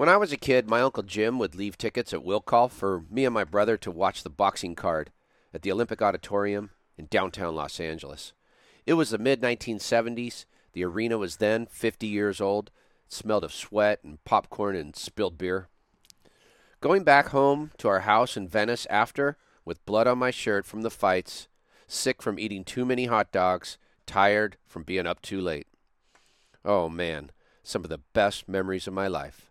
When I was a kid, my Uncle Jim would leave tickets at will call for me and my brother to watch the boxing card at the Olympic Auditorium in downtown Los Angeles. It was the mid 1970s. The arena was then 50 years old. It smelled of sweat and popcorn and spilled beer. Going back home to our house in Venice after, with blood on my shirt from the fights, sick from eating too many hot dogs, tired from being up too late. Oh man, some of the best memories of my life.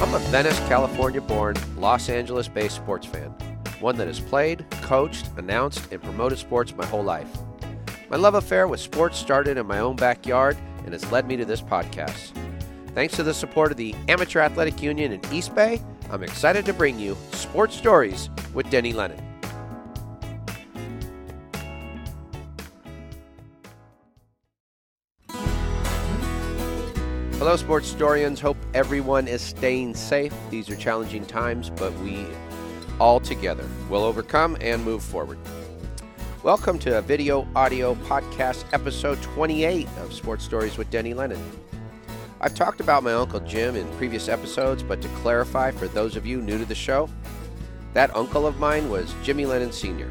I'm a Venice, California born, Los Angeles based sports fan, one that has played, coached, announced, and promoted sports my whole life. My love affair with sports started in my own backyard and has led me to this podcast. Thanks to the support of the Amateur Athletic Union in East Bay, I'm excited to bring you Sports Stories with Denny Lennon. Hello, sports historians. Hope everyone is staying safe. These are challenging times, but we all together will overcome and move forward. Welcome to a video audio podcast episode 28 of Sports Stories with Denny Lennon. I've talked about my Uncle Jim in previous episodes, but to clarify for those of you new to the show, that uncle of mine was Jimmy Lennon Sr.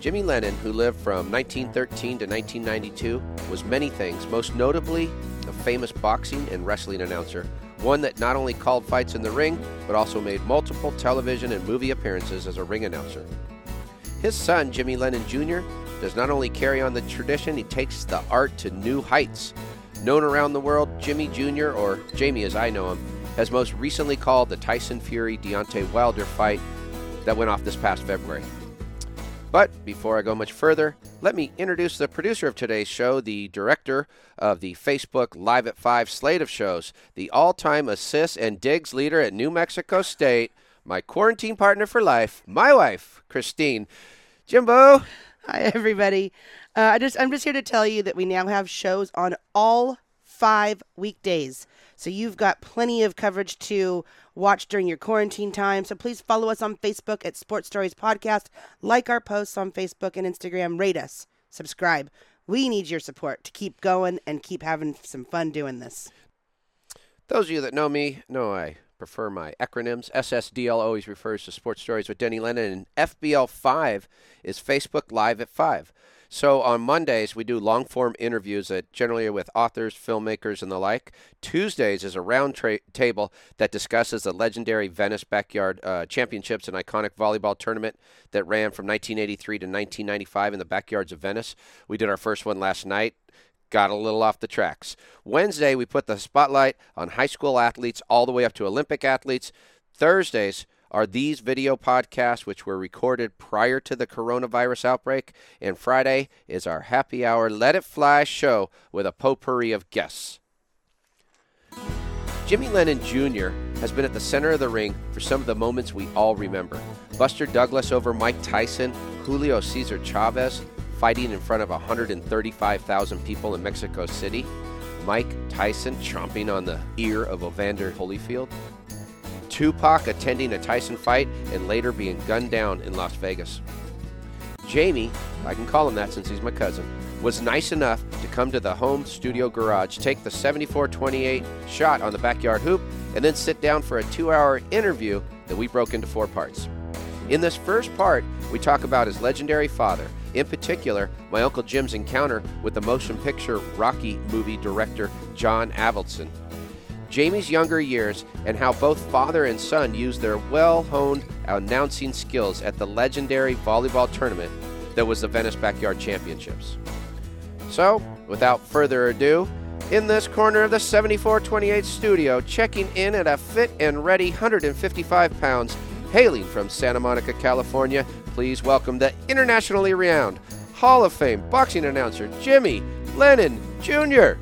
Jimmy Lennon, who lived from 1913 to 1992, was many things, most notably famous boxing and wrestling announcer, one that not only called fights in the ring, but also made multiple television and movie appearances as a ring announcer. His son, Jimmy Lennon Jr., does not only carry on the tradition, he takes the art to new heights. Known around the world, Jimmy Jr., or Jamie as I know him, has most recently called the Tyson Fury Deontay Wilder fight that went off this past February. But before I go much further, let me introduce the producer of today's show, the director of the Facebook Live at 5 slate of shows, the all time assists and digs leader at New Mexico State, my quarantine partner for life, my wife, Christine. Jimbo. Hi, everybody. Uh, I just I'm just here to tell you that we now have shows on all five weekdays. So you've got plenty of coverage to watch during your quarantine time. So please follow us on Facebook at Sports Stories Podcast, like our posts on Facebook and Instagram, rate us, subscribe. We need your support to keep going and keep having some fun doing this. Those of you that know me know I prefer my acronyms. SSDL always refers to Sports Stories with Denny Lennon, and FBL5 is Facebook Live at 5. So on Mondays, we do long form interviews that generally are with authors, filmmakers, and the like. Tuesdays is a round tra- table that discusses the legendary Venice Backyard uh, Championships, an iconic volleyball tournament that ran from 1983 to 1995 in the backyards of Venice. We did our first one last night got a little off the tracks. Wednesday, we put the spotlight on high school athletes all the way up to Olympic athletes. Thursdays are these video podcasts, which were recorded prior to the coronavirus outbreak. And Friday is our happy hour Let It Fly show with a potpourri of guests. Jimmy Lennon Jr. has been at the center of the ring for some of the moments we all remember. Buster Douglas over Mike Tyson, Julio Cesar Chavez, fighting in front of 135,000 people in Mexico City, Mike Tyson chomping on the ear of Evander Holyfield, Tupac attending a Tyson fight and later being gunned down in Las Vegas. Jamie, I can call him that since he's my cousin, was nice enough to come to the home studio garage, take the 7428 shot on the backyard hoop, and then sit down for a two hour interview that we broke into four parts. In this first part, we talk about his legendary father, in particular, my Uncle Jim's encounter with the motion picture Rocky movie director John Avildsen. Jamie's younger years and how both father and son used their well honed announcing skills at the legendary volleyball tournament that was the Venice Backyard Championships. So, without further ado, in this corner of the 7428 studio, checking in at a fit and ready 155 pounds, hailing from Santa Monica, California, please welcome the internationally renowned Hall of Fame boxing announcer Jimmy Lennon Jr.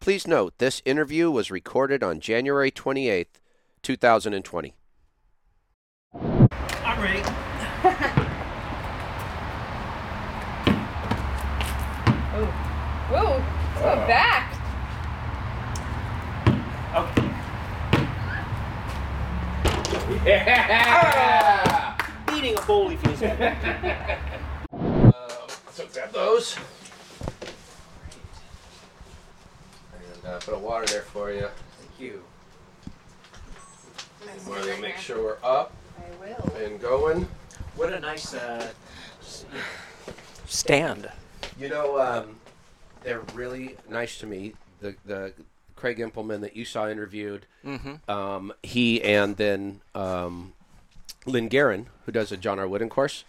Please note this interview was recorded on January 28th, 2020. I'm ready. Ooh, let's go back. Okay. Oh. The eating a bowl he feels good. So grab those. And uh, put a water there for you. Thank you. And Marley will make sure we're up I will. and going. What a nice uh, stand. You know, um, they're really nice to me. The the Craig Impelman that you saw interviewed, um, he and then um, Lynn Guerin, who does a John R. Wooden course,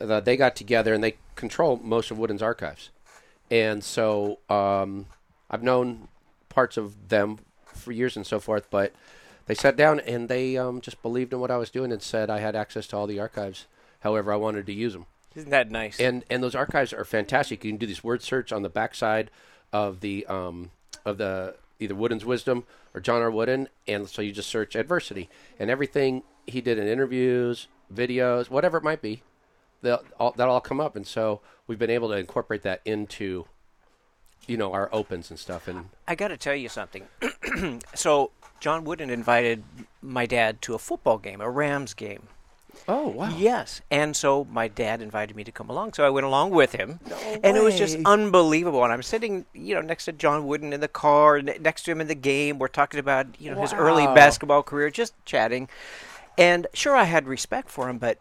uh, they got together and they control most of Wooden's archives. And so um, I've known parts of them for years and so forth, but they sat down and they um, just believed in what I was doing and said I had access to all the archives however I wanted to use them Isn't that nice? and and those archives are fantastic. You can do this word search on the backside of the um, of the either Wooden's Wisdom or John R. Wooden, and so you just search adversity and everything he did in interviews, videos, whatever it might be, all, that'll all come up, and so we've been able to incorporate that into you know our opens and stuff, and I got to tell you something. so John Wooden invited my dad to a football game, a Rams game. oh wow, Yes, and so my dad invited me to come along, so I went along with him, no and it was just unbelievable. And I'm sitting, you know, next to John Wooden in the car, ne- next to him in the game. We're talking about, you know, his early basketball career, just chatting. And sure, I had respect for him, but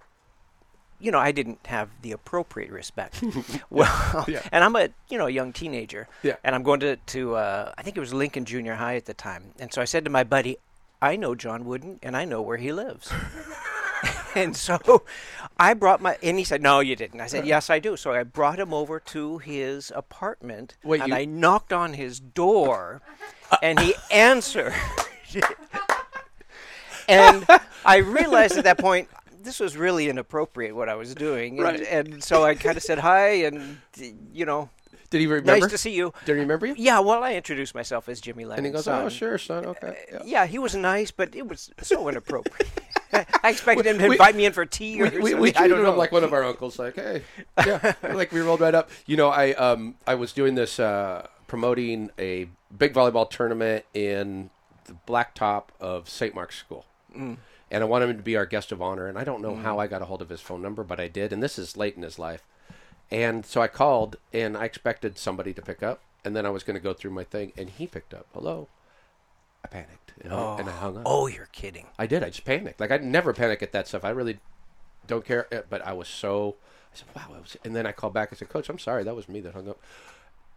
you know, I didn't have the appropriate respect. well, Yeah. and I'm a you know young teenager, Yeah. and I'm going to to uh, I think it was Lincoln Junior High at the time, and so I said to my buddy, I know John Wooden, and I know where he lives. and so I brought my, and he said, No, you didn't. I said, Yes, I do. So I brought him over to his apartment, Wait, and you- I knocked on his door, and he answered. and I realized at that point, this was really inappropriate what I was doing. And, Right. and so I kind of said hi, and, you know, did he remember? nice to see you. Did he remember you? Yeah, well, I introduced myself as Jimmy Lennon's And he goes, son. "Oh, sure, son. Okay." Yeah. Yeah, he was nice, but it was so inappropriate. I expected him to We- invite me in for tea or we, we, something. we I don't know. him like one of our uncles. Like, hey, yeah, like we rolled right up. You know, I um I was doing this uh, promoting a big volleyball tournament in the blacktop of St. Mark's School, mm. And I wanted him to be our guest of honor. And I don't know Mm. how I got a hold of his phone number, but I did. And this is late in his life, and so I called, and I expected somebody to pick up, and then I was going to go through my thing, and he picked up. Hello. I panicked, and, I, and I hung up. Oh, you're kidding. I did. I just panicked. Like I never panic at that stuff. I really don't care. uh, But I was so. I said, "Wow." It was, and then I called back. I said, "Coach, I'm sorry. That was me that hung up."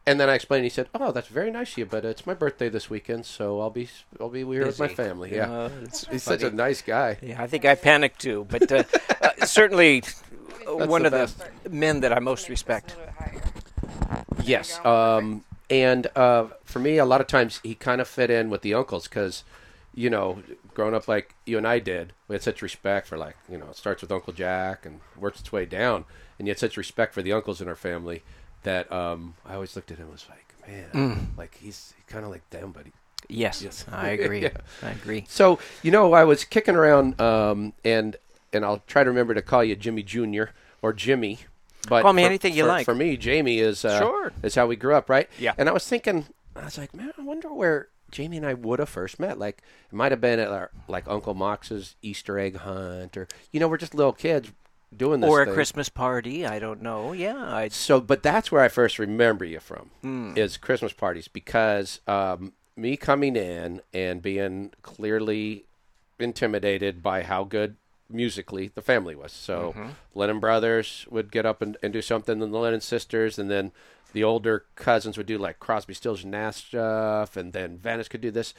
And then I explained. He said, "Oh, that's very nice of you, but it's my birthday this weekend, so I'll be I'll be here with my family." Yeah, Uh, he's such a nice guy. Yeah, I think I panicked too, but uh, uh, certainly uh, one the of best. the men that I most respect. A little bit higher. Yes. Um, and uh, for me, a lot of times he kind of fit in with the uncles because, you know, growing up like you and I did, we had such respect for like, you know, it starts with Uncle Jack and works its way down, and you had such respect for the uncles in our family that um, I always looked at him was like, man, like he's kind of like them, but he, Yes, Yes. I agree. Yeah. I agree. So you know, I was kicking around, um, and and I'll try to remember to call you Jimmy Junior or Jimmy. But Call me for- anything you for- like. For me, Jamie is uh, Sure. is how we grew up, right? Yeah. And I was thinking, I was like, man, I wonder where Jamie and I would have first met. Like, it might have been at our, like Uncle Mox's Easter egg hunt, or you know, we're just little kids doing this, Or a thing. Christmas party. I don't know. Yeah, I, So, but that's where I first remember you from Hmm. is Christmas parties because um, me coming in and being clearly intimidated by how good musically the family was. So, Mm-hmm. Lennon brothers would get up and, and do something, and the Lennon sisters, and then the older cousins would do like Crosby, Stills, and Nash stuff, and then Venice could do this.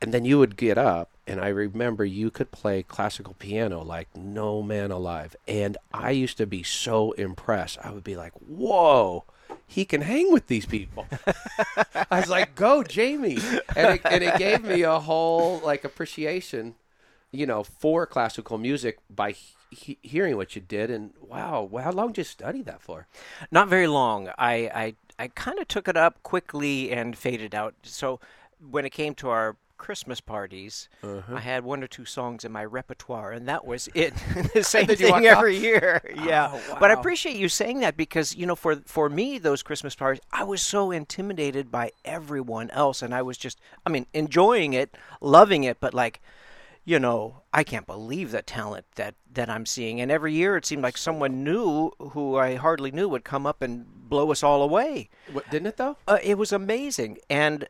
And then you would get up, and I remember you could play classical piano like no man alive. And I used to be so impressed. I would be like, whoa, he can hang with these people. I was like, go, Jamie. And it, and it gave me a whole like appreciation, you know, for classical music by he- hearing what you did. And wow, how long did you study that for? Not very long. I I, I kind of took it up quickly and faded out. So when it came to our Christmas parties, Uh-huh. I had one or two songs in my repertoire, and that was it. the same thing every year. Yeah. Oh, But I appreciate you saying that because you know, for for me, those Christmas parties, I was so intimidated by everyone else, and I was just, I mean, enjoying it, loving it, but like you know, I can't believe the talent that that I'm seeing. And every year it seemed like someone new who I hardly knew would come up and blow us all away. What, didn't it though? Uh, it was amazing, and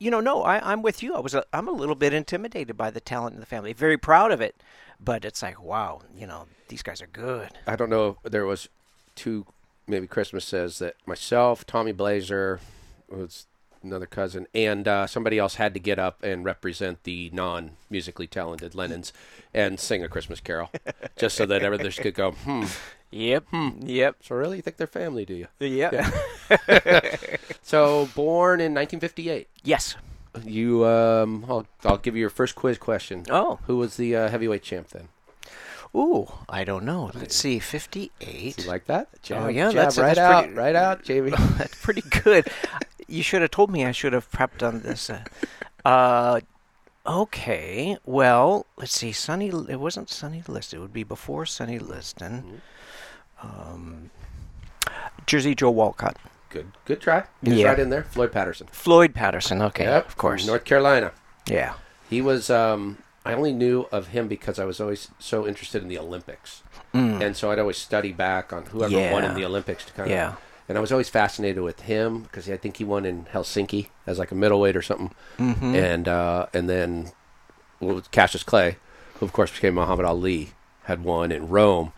you know, no, I, I'm with you. I was I'm a little bit intimidated by the talent in the family. Very proud of it, but it's like, wow, you know, these guys are good. I don't know. if There was two, maybe Christmas says that myself, Tommy Blazer, was another cousin, and uh, somebody else had to get up and represent the non-musically talented Lennons and sing a Christmas carol, just so that others could go, hmm. Yep. Yep. So really, you think they're family, do you? Yep. So born in 1958. yes. You, um, I'll, I'll give you your first quiz question. Oh. Who was the uh, heavyweight champ then? Ooh, I don't know. Let's see. 58. You like that? Jab, yeah, jab that's- right that's out, pretty- right out, Jamie. That's pretty good. you should have told me I should have prepped on this. Uh, uh, okay. Well, let's see. Sonny. It wasn't Sonny Liston. It would be before Sonny Liston. Um, Jersey Joe Walcott. Good, good try. He was Yeah. right in there. Floyd Patterson. Floyd Patterson. Okay. Yep, Of course. North Carolina. yeah. He was. Um, I only knew of him because I was always so interested in the Olympics, and so I'd always study back on whoever won in the Olympics to kind of. Yeah. And I was always fascinated with him because I think he won in Helsinki as like a middleweight or something, and uh, and then well, Cassius Clay, who of course became Muhammad Ali, had won in Rome,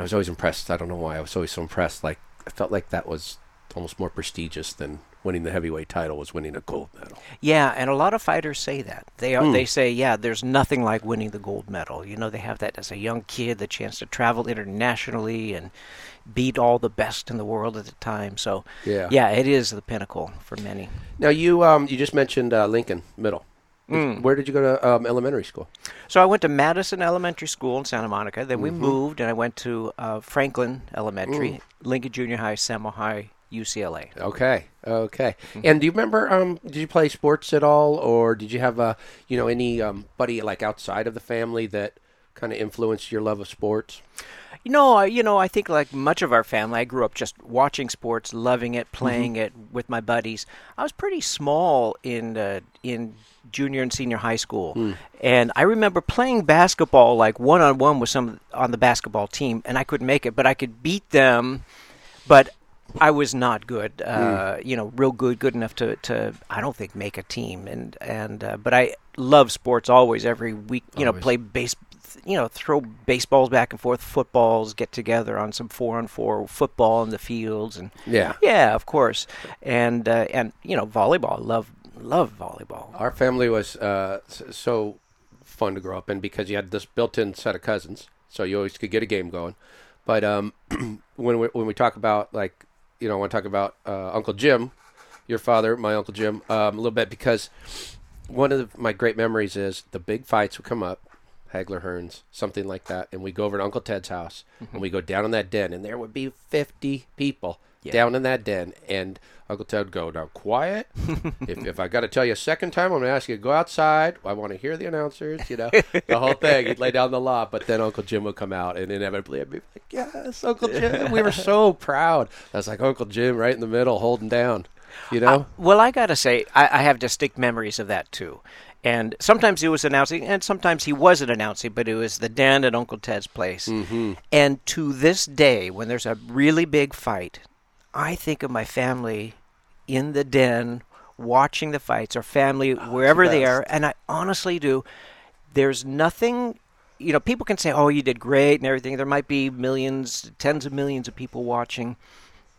I was always impressed. I don't know why I was always so impressed. Like I felt like that was almost more prestigious than winning the heavyweight title was winning a gold medal. Yeah, and a lot of fighters say that. They are, they say, yeah, there's nothing like winning the gold medal. You know, they have that as a young kid, the chance to travel internationally and beat all the best in the world at the time. So, Yeah. yeah, it is the pinnacle for many. Now you um you just mentioned uh, Lincoln Middle. Mm. Where did you go to um, elementary school? So I went to Madison Elementary School in Santa Monica. Then we moved, and I went to uh, Franklin Elementary, Lincoln Junior High, Samohi, UCLA. Okay, okay. And do you remember? Um, did you play sports at all, or did you have a you know any um, buddy like outside of the family that kind of influenced your love of sports? You know, I, you know, I think like much of our family, I grew up just watching sports, loving it, playing it with my buddies. I was pretty small in uh, in junior and senior high school, and I remember playing basketball like one on one with some on the basketball team, and I couldn't make it, but I could beat them, but. I was not good, uh, you know, real good, good enough to, to I don't think make a team, and and uh, but I love sports always. Every week, you know, play base, you know, throw baseballs back and forth, footballs, get together on some four on four football in the fields, and Yeah. yeah, of course, and uh, and you know, volleyball. Love love volleyball. Our family was uh, so fun to grow up in because you had this built-in set of cousins, so you always could get a game going. But um, when we when we talk about like you know, I want to talk about uh, Uncle Jim, your father, my Uncle Jim, um, a little bit because one of the, my great memories is the big fights would come up, Hagler Hearns, something like that, and we go over to Uncle Ted's house and mm-hmm. we go down in that den, and there would be fifty people Yeah. down in that den, and Uncle Ted would go, "Now quiet. if if I got to tell you a second time, I'm going to ask you to go outside. I want to hear the announcers. You know, the whole thing. He'd lay down the law, but then Uncle Jim would come out, and inevitably I'd be like, "Yes, Uncle Jim." We were so proud. I was like Uncle Jim right in the middle, holding down. You know. Well, I gotta say, I, I have distinct memories of that too. And sometimes he was announcing, and sometimes he wasn't announcing, but it was the den at Uncle Ted's place. Mm-hmm. And to this day, when there's a really big fight, I think of my family in the den watching the fights, or family wherever they are, and I honestly do. There's nothing, you know, people can say, "Oh, you did great" and everything. There might be millions, tens of millions of people watching,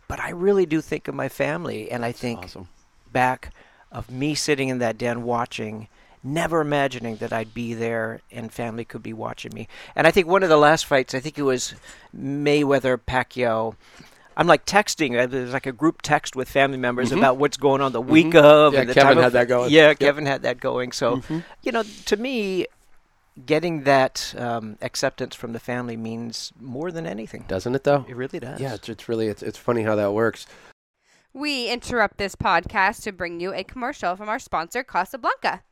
but I really do think of my family, and I think awesome. back of me sitting in that den watching, never imagining that I'd be there and family could be watching me. And I think one of the last fights, I think it was Mayweather Pacquiao. I'm like texting. uh, There's like a group text with family members about what's going on the week of. Mm-hmm. Yeah, and the Kevin time of- had that going. Yeah, Yep. Mm-hmm. Kevin had that going. So, you know, to me, getting that um, acceptance from the family means more than anything. Doesn't it though? It really does. Yeah, it's, it's really it's, it's funny how that works. We interrupt this podcast to bring you a commercial from our sponsor, Casablanca.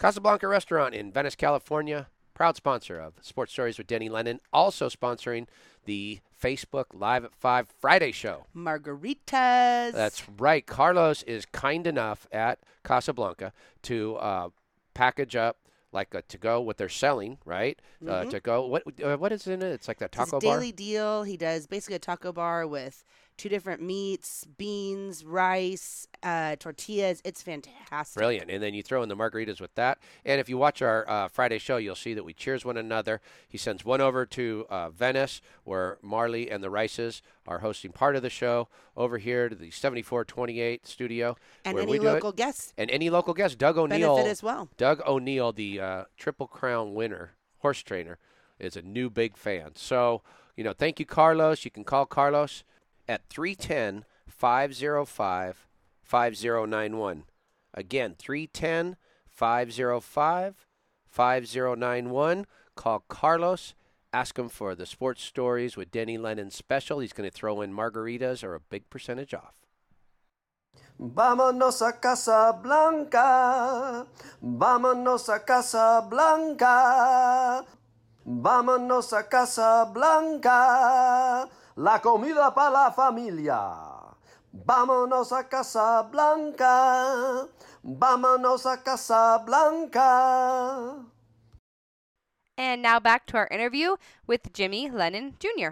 Casablanca Restaurant in Venice, California, proud sponsor of Sports Stories with Denny Lennon, also sponsoring the Facebook Live at 5 Friday show. Margaritas. That's right. Carlos is kind enough at Casablanca to uh, package up like a to go what they're selling, right? Uh, to go. What uh, what is in it? It's like that taco bar. daily deal. He does basically a taco bar with two different meats, beans, rice, uh, tortillas. It's fantastic. Brilliant. And then you throw in the margaritas with that. And if you watch our uh, Friday show, you'll see that we cheers one another. He sends one over to uh, Venice, where Marley and the Rices are hosting part of the show, over here to the 7428 studio. And any we do it. local guests And any local guest, Doug O'Neill. benefit as well. Doug O'Neill, the uh, Triple Crown winner, horse trainer, is a new big fan. So, you know, thank you, Carlos. You can call Carlos at 310 505 5091. Again, 310 505 5091. Call Carlos. Ask him for the sports stories with Denny Lennon special. He's going to throw in margaritas or a big percentage off. Vámonos a Casablanca, vámonos a Casablanca, vámonos a Casablanca, la comida para la familia. Vámonos a Casablanca, vámonos a Casablanca. And now back to our interview with Jimmy Lennon Jr.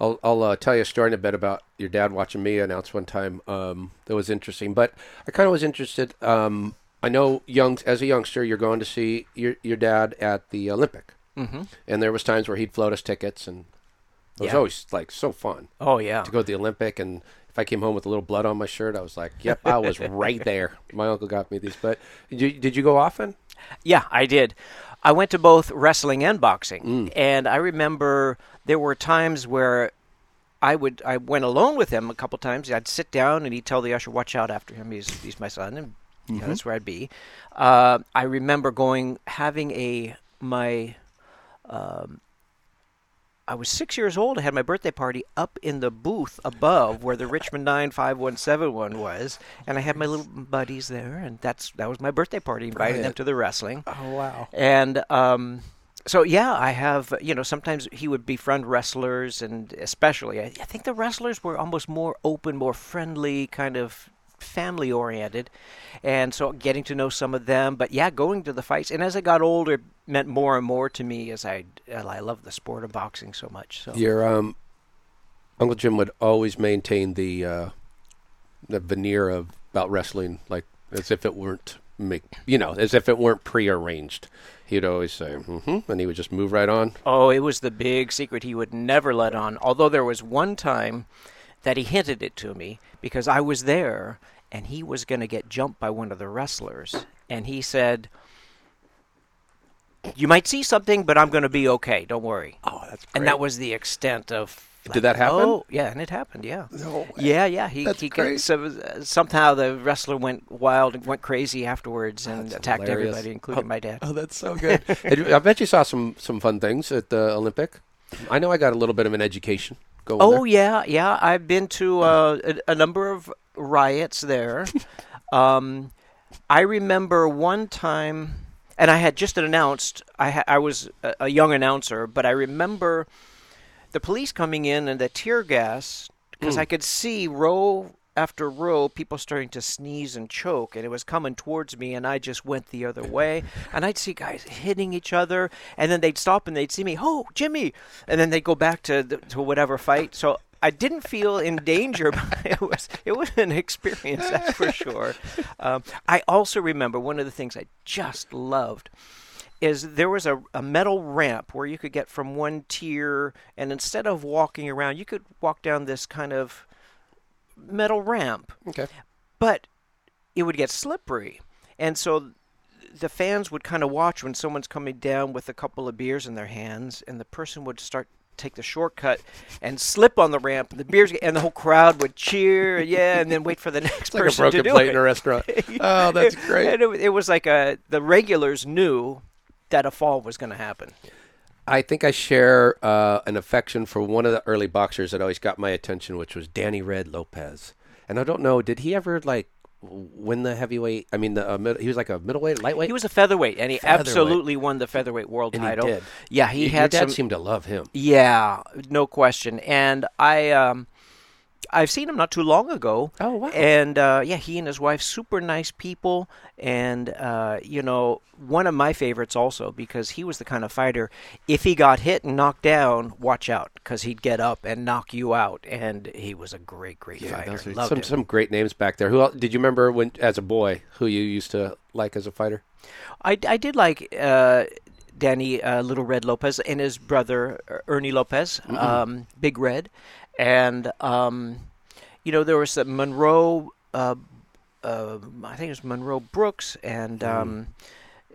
I'll, I'll uh, tell you a story in a bit about your dad watching me announce one time. Um, that was interesting, but I kind of was interested. Um, I know young as a youngster, you're going to see your your dad at the Olympic, Mm-hmm. and there was times where he'd float us tickets, and it was Yeah. always like so fun Oh yeah. to go to the Olympic. And if I came home with a little blood on my shirt, I was like, "Yep, I was right there." My uncle got me these. But did you, did you go often? Yeah, I did. I went to both wrestling and boxing, Mm. and I remember there were times where I would I went alone with him a couple times. I'd sit down and he'd tell the usher, "Watch out after him. He's he's my son," and Mm-hmm. that's where I'd be. Uh, I remember going having a my. Um, I was six years old. I had my birthday party up in the booth above where the Richmond Nine Five One Seven One was, and I had my little buddies there, and that's that was my birthday party. Inviting them to the wrestling. Oh wow! And um, so, yeah, I have, you know, sometimes he would befriend wrestlers, and especially, I, I think the wrestlers were almost more open, more friendly, kind of family oriented. And so getting to know some of them, but yeah, going to the fights. And as I got older, meant more and more to me as I, I love the sport of boxing so much. So, Your um, Uncle Jim would always maintain the uh, the veneer of about wrestling, like as if it weren't make you know, as if it weren't prearranged. He'd always say, "Mm-hmm," and he would just move right on. Oh, it was the big secret he would never let on. Although there was one time that he hinted it to me because I was there and he was going to get jumped by one of the wrestlers. And he said, You might see something, but I'm going to be okay. Don't worry. Oh, that's And that was the extent of. Did that happen? Oh, yeah, and it happened. Yeah. No. Yeah, yeah. He That's he great. got, so, uh, somehow the wrestler went wild and went crazy afterwards and That's attacked hilarious. everybody, including Oh, my dad. Oh, that's so good. I bet you saw some some fun things at the Olympic. I know I got a little bit of an education going. Oh there. yeah, yeah. I've been to uh, a, a number of riots there. um, I remember one time, and I had just announced. I ha- I was a, a young announcer, but I remember the police coming in and the tear gas because I could see row after row people starting to sneeze and choke and it was coming towards me and I just went the other way. And I'd see guys hitting each other and then they'd stop and they'd see me oh Jimmy! And then they'd go back to the, to whatever fight. So I didn't feel in danger, but it was it was an experience, that's for sure. Um, I also remember one of the things I just loved is there was a, a metal ramp where you could get from one tier, and instead of walking around, you could walk down this kind of metal ramp, Okay. but it would get slippery. And so the fans would kind of watch when someone's coming down with a couple of beers in their hands, and the person would start take the shortcut and slip on the ramp, and the beers, and the whole crowd would cheer, yeah, and then wait for the next It's like a person broken to do plate it. in a restaurant. Oh, that's great. And it, it was like a the regulars knew that a fall was going to happen. I think I share uh, an affection for one of the early boxers that always got my attention, which was Danny Red Lopez. And I don't know, did he ever like win the heavyweight? I mean, the uh, mid- he was like a middleweight, lightweight. He was a featherweight, and he Featherweight. absolutely won the featherweight world And he title. did. Yeah, he had Your dad some. seemed to love him. Yeah, no question. And I, um, I've seen him not too long ago. Oh, wow. And uh, yeah, he and his wife, super nice people, and uh, you know, one of my favorites also because he was the kind of fighter. If he got hit and knocked down, watch out because he'd get up and knock you out. And he was a great, great fighter. those are Loved some him. some great names back there. Who else, did you remember when, as a boy, who you used to like as a fighter? I, I did like uh, Danny uh, Little Red Lopez and his brother uh, Ernie Lopez, um, Big Red, and um, you know there was the Monroe. Uh, uh, I think it was Monroe Brooks, and um,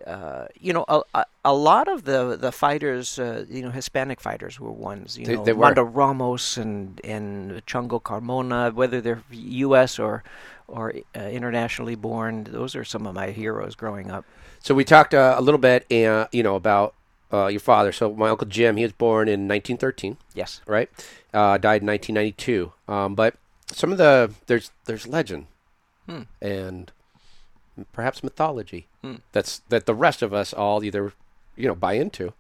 uh, you know a, a, a lot of the the fighters, uh, you know Hispanic fighters were ones. You They- know they were. Mando Ramos and and Chango Carmona, whether they're U.S. or or uh, internationally born. Those are some of my heroes growing up. So we talked uh, a little bit, uh, you know, about uh, your father. So my uncle Jim, he was born in 1913, Yes. right? Uh, died in 1992. Um, but some of the there's there's legend Hmm. and perhaps mythology Hmm. that's that the rest of us all either you know buy into,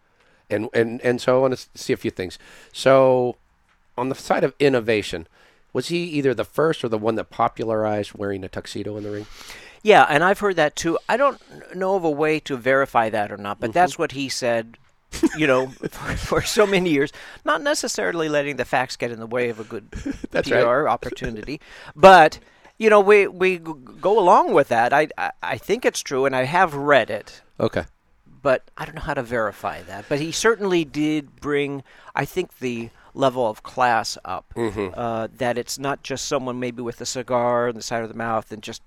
and and and so I want to see a few things. So on the side of innovation. Was he either the first or the one that popularized wearing a tuxedo in the ring? Yeah, and I've heard that too. I don't know of a way to verify that or not, but Mm-hmm. that's what he said. You know, for, for so many years, not necessarily letting the facts get in the way of a good That's PR right. opportunity, but you know, we we go along with that. I, I I think it's true, and I have read it, Okay. but I don't know how to verify that. But he certainly did bring, I think, the level of class up. Mm-hmm. Uh, that it's not just someone maybe with a cigar on the side of the mouth and just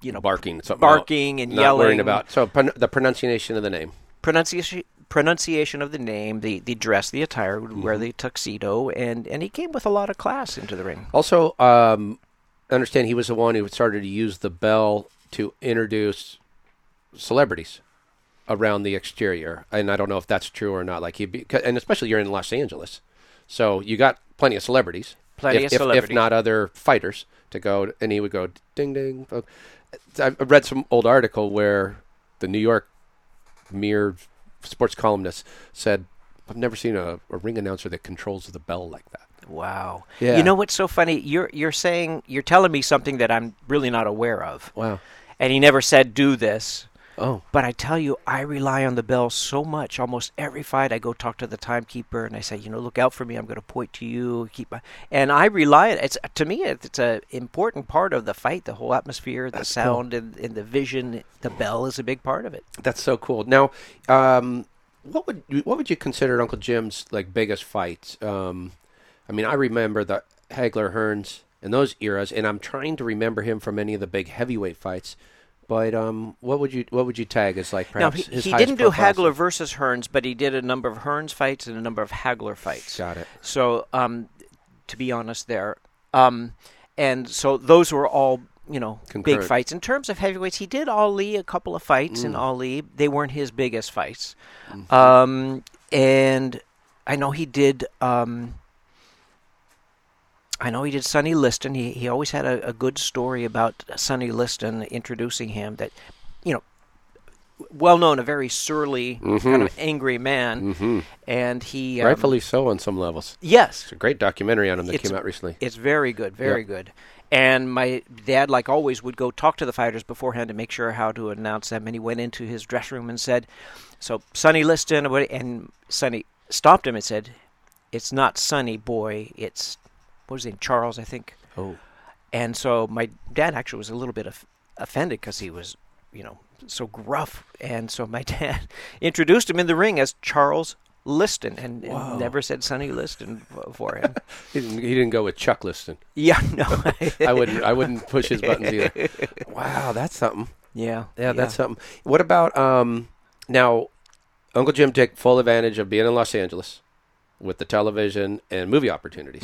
you know barking, something barking and not yelling. worrying about. So pron- the pronunciation of the name. pronunciation pronunciation of the name, the the dress, the attire, would Mm-hmm. wear the tuxedo, and and he came with a lot of class into the ring. Also, um, I understand he was the one who started to use the bell to introduce celebrities around the exterior, and I don't know if that's true or not. Like he, be, and especially you're in Los Angeles, so you got plenty of celebrities, Plenty if, of if- celebrities. if, not other fighters to go, and he would go ding ding. I I read some old article where the New York Mirror sports columnist said, "I've never seen a, a ring announcer that controls the bell like that." Wow. Yeah. You know what's so funny? You're you're saying you're telling me something that I'm really not aware of. Wow. And he never said do this. Oh. But I tell you, I rely on the bell so much. Almost every fight, I go talk to the timekeeper and I say, you know, look out for me. I'm going to point to you. Keep my, and I rely on it's to me. It's a important part of the fight. The whole atmosphere, the sound, and, and the vision. The bell is a big part of it. That's so cool. Now, um, what would you, what would you consider Uncle Jim's like biggest fights? Um, I mean, I remember the Hagler Hearns and those eras, and I'm trying to remember him from any of the big heavyweight fights. But um, what would you what would you tag as like Now he, his he didn't do Hagler versus Hearns, but he did a number of Hearns fights and a number of Hagler fights. Got it. So, um, to be honest, there, um, and so those were all you know big fights. In terms of heavyweights, he did Ali a couple of fights Mm. in Ali. They weren't his biggest fights, Mm-hmm. um, and I know he did. Um, I know he did Sonny Liston. He he always had a, a good story about Sonny Liston introducing him. That you know, well known, a very surly, kind of angry man, Mm-hmm. and he um, Rightfully so on some levels. yes, It's a great documentary on him that It's- came out recently. it's very good, very Yep. good. And my dad, like always, would go talk to the fighters beforehand to make sure how to announce them. And he went into his dressing room and said, "So Sonny Liston," and Sonny stopped him and said, "It's not Sonny, boy. It's what was his name, Charles, I think." Oh, And so my dad actually was a little bit of, offended because he was, you know, so gruff. And so my dad introduced him in the ring as Charles Liston and, and never said Sonny Liston for him. he didn't, he didn't go with Chuck Liston. yeah, no. I wouldn't I wouldn't push his buttons either. Wow, that's something. yeah. Yeah, that's something. What about um now Uncle Jim took full advantage of being in Los Angeles with the television and movie opportunities.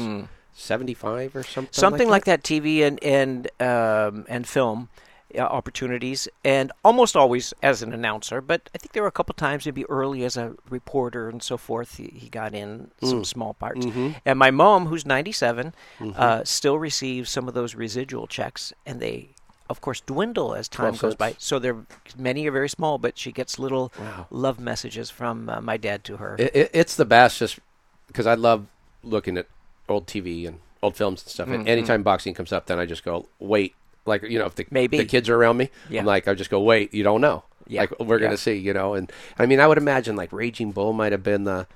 75 or something something like, like that. TV and and um, and film uh, opportunities, and almost always as an announcer. But I think there were a couple times, maybe early as a reporter and so forth. He, he got in some small parts. And my mom, who's 97, uh, still receives some of those residual checks, and they. Of course, dwindle as time goes by. So they're many are very small, but she gets little Wow. love messages from uh, my dad to her. It, it, it's the best just because I love looking at old TV and old films and stuff. Mm-hmm. And anytime boxing comes up, then I just go wait. Like you know, if the Maybe. the kids are around me, Yeah. I'm like I just go wait. You don't know. Yeah. Like we're gonna see. You know, and I mean, I would imagine like Raging Bull might have been the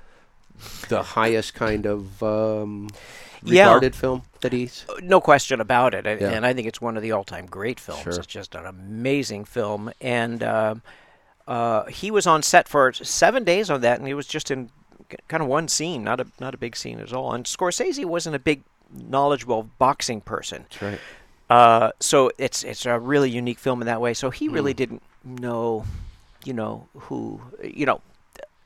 the highest kind of um, Yeah. regarded film that he's. no question about it, and, Yeah. and I think it's one of the all-time great films. Sure. It's just an amazing film, and um uh, he was on set for seven days on that, and he was just in kind of one scene, not a not a big scene at all. And Scorsese wasn't a big knowledgeable boxing person, That's right. uh, so it's it's a really unique film in that way. So he really Mm. didn't know, you know, who you know.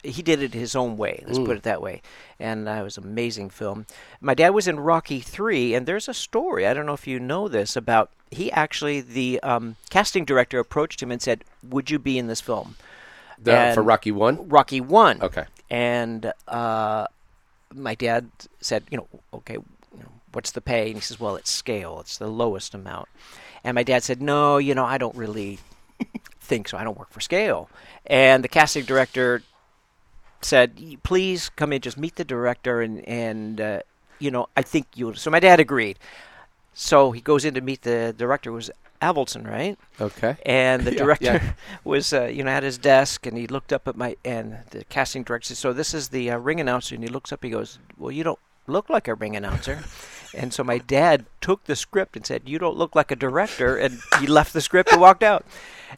He did it his own way. Let's Mm. put it that way, and uh, it was an amazing film. My dad was in Rocky Three, and there's a story. I don't know if you know this about. He actually, the um, casting director approached him and said, "Would you be in this film?" The, for Rocky One. Rocky One. Okay. And uh, my dad said, you know, okay, you know, what's the pay? And he says, well, it's scale. It's the lowest amount. And my dad said, no, you know, I don't really think so. I don't work for scale. And the casting director said, please come in, just meet the director, and and uh, you know, I think you'll. So my dad agreed. So he goes in to meet the director, who was Avildsen, right? Okay. and the director yeah. was uh, you know at his desk and he looked up at my and the casting director said so this is the uh, ring announcer and he looks up he goes well you don't look like a ring announcer and so my dad took the script and said you don't look like a director and he left the script and walked out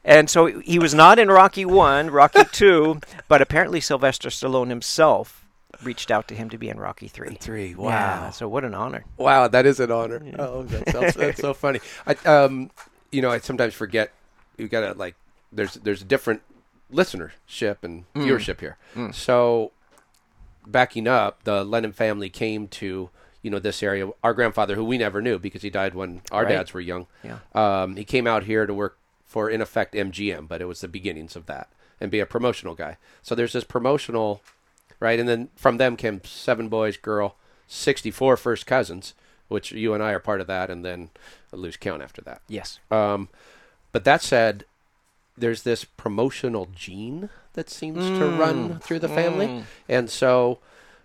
and so he was not in rocky 1 rocky 2 but apparently sylvester stallone himself reached out to him to be in rocky 3 Three. Yeah, Wow. so what an honor Wow, that is an honor. Oh, that's, that's, that's so funny. I, um, you know, I sometimes forget you gotta like there's there's a different listenership and viewership here. So backing up, the Lennon family came to you know this area. Our grandfather, who we never knew because he died when our Right. dads were young. Yeah. Um, he came out here to work for in effect MGM, but it was the beginnings of that and be a promotional guy. So there's this promotional, right? And then from them came seven boys, girl, 64 first cousins, which you and I are part of that, and then a loose count after that. yes. Um, but that said, there's this promotional gene that seems to run through the family, and so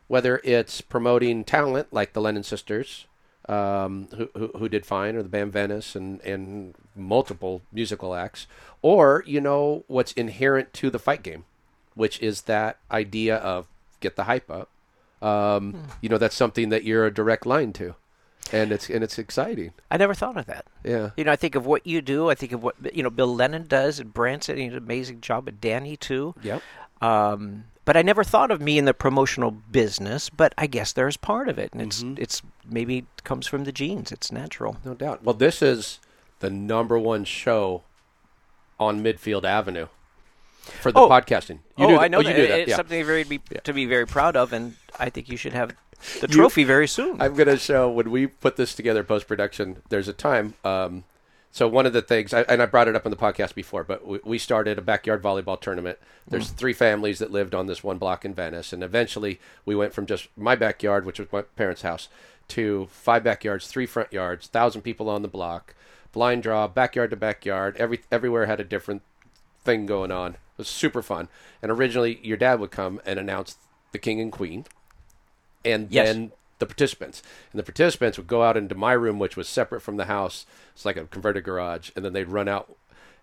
whether it's promoting talent like the Lennon sisters, um, who, who who did fine, or the band Venice, and and multiple musical acts, or you know what's inherent to the fight game, which is that idea of get the hype up. Um, You know that's something that you're a direct line to, and it's and it's exciting. i never thought of that Yeah. You know, I think of what you do. I think of what you know Bill Lennon does, and Branson. He did an amazing job and Danny too. Yep. Um, but I never thought of me in the promotional business. But I guess there's part of it, and it's Mm-hmm. it's maybe it comes from the genes. It's natural. No doubt. Well, this is the number one show on Midfield Avenue for the Oh. podcasting. oh, do that- I know oh, that. You do that. It's yeah. something very be, Yeah. to be very proud of, and I think you should have the You- trophy very soon. I'm going to show when we put this together post production. There's a time. Um, so one of the things, I, and I brought it up on the podcast before, but we, we started a backyard volleyball tournament. There's three families that lived on this one block in Venice, and eventually we went from just my backyard, which was my parents' house, to five backyards, three front yards, thousand people on the block, blind draw, backyard to backyard. Every everywhere had a different thing going on. It was super fun. And originally, your dad would come and announce the king and queen, and Yes. then the participants. And the participants would go out into my room, which was separate from the house. It's like a converted garage, and then they'd run out.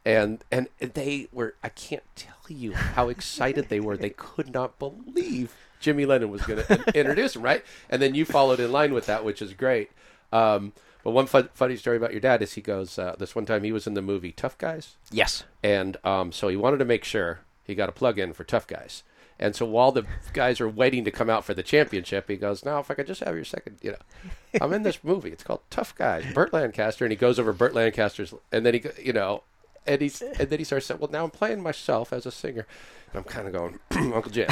And and they were I can't tell you how excited they were. They could not believe Jimmy Lennon was going to introduce them, right? And then you followed in line with that, which is great. Um, but one fun, funny story about your dad is he goes, uh, this one time he was in the movie Tough Guys, yes. and um, so he wanted to make sure he got a plug in for Tough Guys. And so while the guys are waiting to come out for the championship, he goes, "Now, if I could just have your second, you know, I'm in this movie. It's called Tough Guys. Burt Lancaster." And he goes over Burt Lancaster's, and then he, you know, and he's, and then he starts saying, "Well, now I'm playing myself as a singer." And I'm kind of going, "Uncle Jim."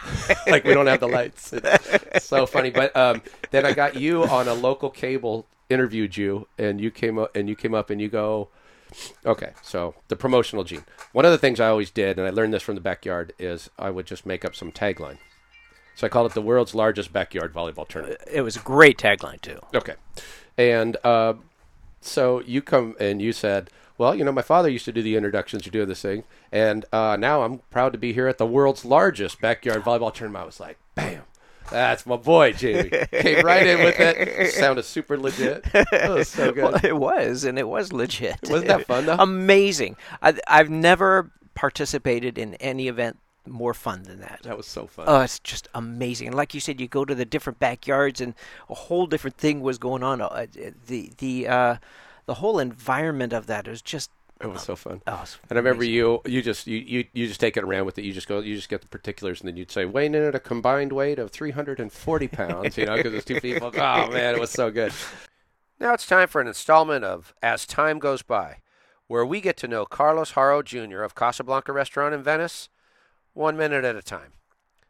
like we don't have the lights. It's so funny. But um, then I got you on a local cable interviewed you, and you came up and you came up and you go, okay. So the promotional gene. One of the things I always did, and I learned this from the backyard, is I would just make up some tagline. So I called it the world's largest backyard volleyball tournament. It was a great tagline too. Okay. And uh, so you come and you said, well, you know, my father used to do the introductions. You're doing this thing. And uh, now I'm proud to be here at the world's largest backyard volleyball tournament. I was like, bam. That's my boy, Jamie. Came right in with it. Sounded super legit. Was so good. Well, it was, and it was legit. Wasn't that fun, though? Amazing. I, I've never participated in any event more fun than that. That was so fun. Oh, it's just amazing. And like you said, you go to the different backyards, and a whole different thing was going on. Uh, the the uh, the whole environment of that is just. It was so fun. Oh, it's And I remember amazing. you, you just you, you you just take it around with it. You just go, you just get the particulars, and then you'd say weighing in at a combined weight of 340 pounds. You know, because it's two people. Oh man, it was so good. Now it's time for an installment of As Time Goes By, where we get to know Carlos Haro Jr. of Casablanca Restaurant in Venice, one minute at a time.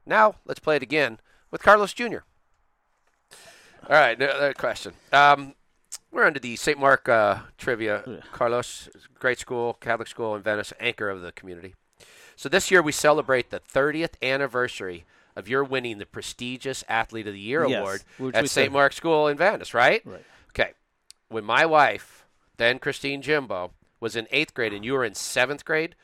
Now let's play it again with Carlos Jr. All right, another question. Um, we're under the St. Mark uh, trivia. Carlos, great school, Catholic school in Venice, anchor of the community. So this year we celebrate the 30th anniversary of your winning the prestigious Athlete of the Year Yes, award at St. said. Mark School in Venice, right? Right. Okay. When my wife, then Christine Jimbo, was in eighth grade and you were in seventh grade,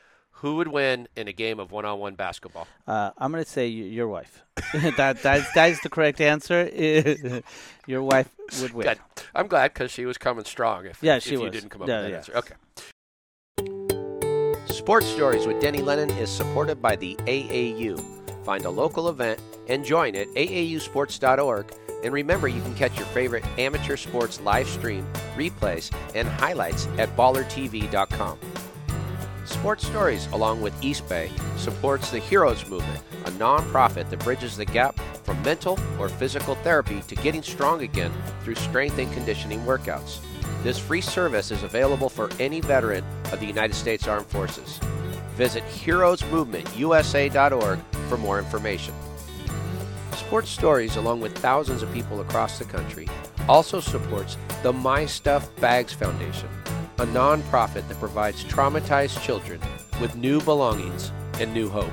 who would win in a game of one-on-one basketball? Uh, I'm gonna say y- your wife. that that's that is the correct answer. your wife would win. Good. I'm glad because she was coming strong. If, Yeah, if she you was. didn't come up Yeah, with that yeah. answer. Okay. Sports Stories with Denny Lennon is supported by the AAU. Find a local event and join at aausports.org. And remember, you can catch your favorite amateur sports live stream, replays, and highlights at ballertv.com. Sports Stories, along with Eastbay, supports the Heroes Movement, a nonprofit that bridges the gap from mental or physical therapy to getting strong again through strength and conditioning workouts. This free service is available for any veteran of the United States Armed Forces. Visit heroesmovementusa.org for more information. Sports Stories, along with thousands of people across the country, also supports the My Stuff Bags Foundation, a nonprofit that provides traumatized children with new belongings and new hope.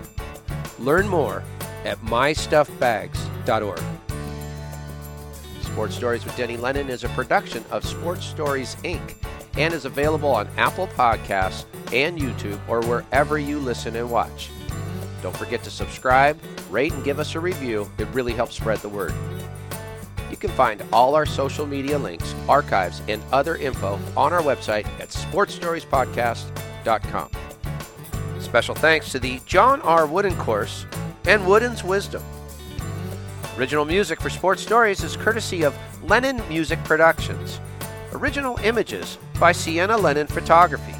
Learn more at mystuffbags.org. Sports Stories with Denny Lennon is a production of Sports Stories Inc. and is available on Apple Podcasts and YouTube or wherever you listen and watch. Don't forget to subscribe, rate, and give us a review. It really helps spread the word. You can find all our social media links, archives, and other info on our website at sportsstoriespodcast.com. Special thanks to the John R. Wooden Course and Wooden's Wisdom. Original music for Sports Stories is courtesy of Lennon Music Productions. Original images by Sienna Lennon Photography.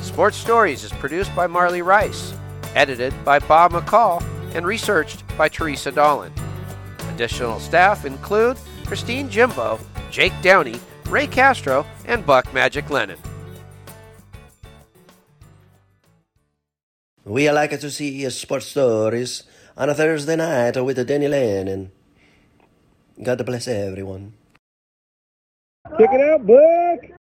Sports Stories is produced by Marley Rice, edited by Bob McCall, and researched by Teresa Dolan. Additional staff include Christine Jimbo, Jake Downey, Ray Castro, and Buck Magic Lennon. We are like to see sports stories on a Thursday night with Danny Lennon. God bless everyone. Check it out, Buck.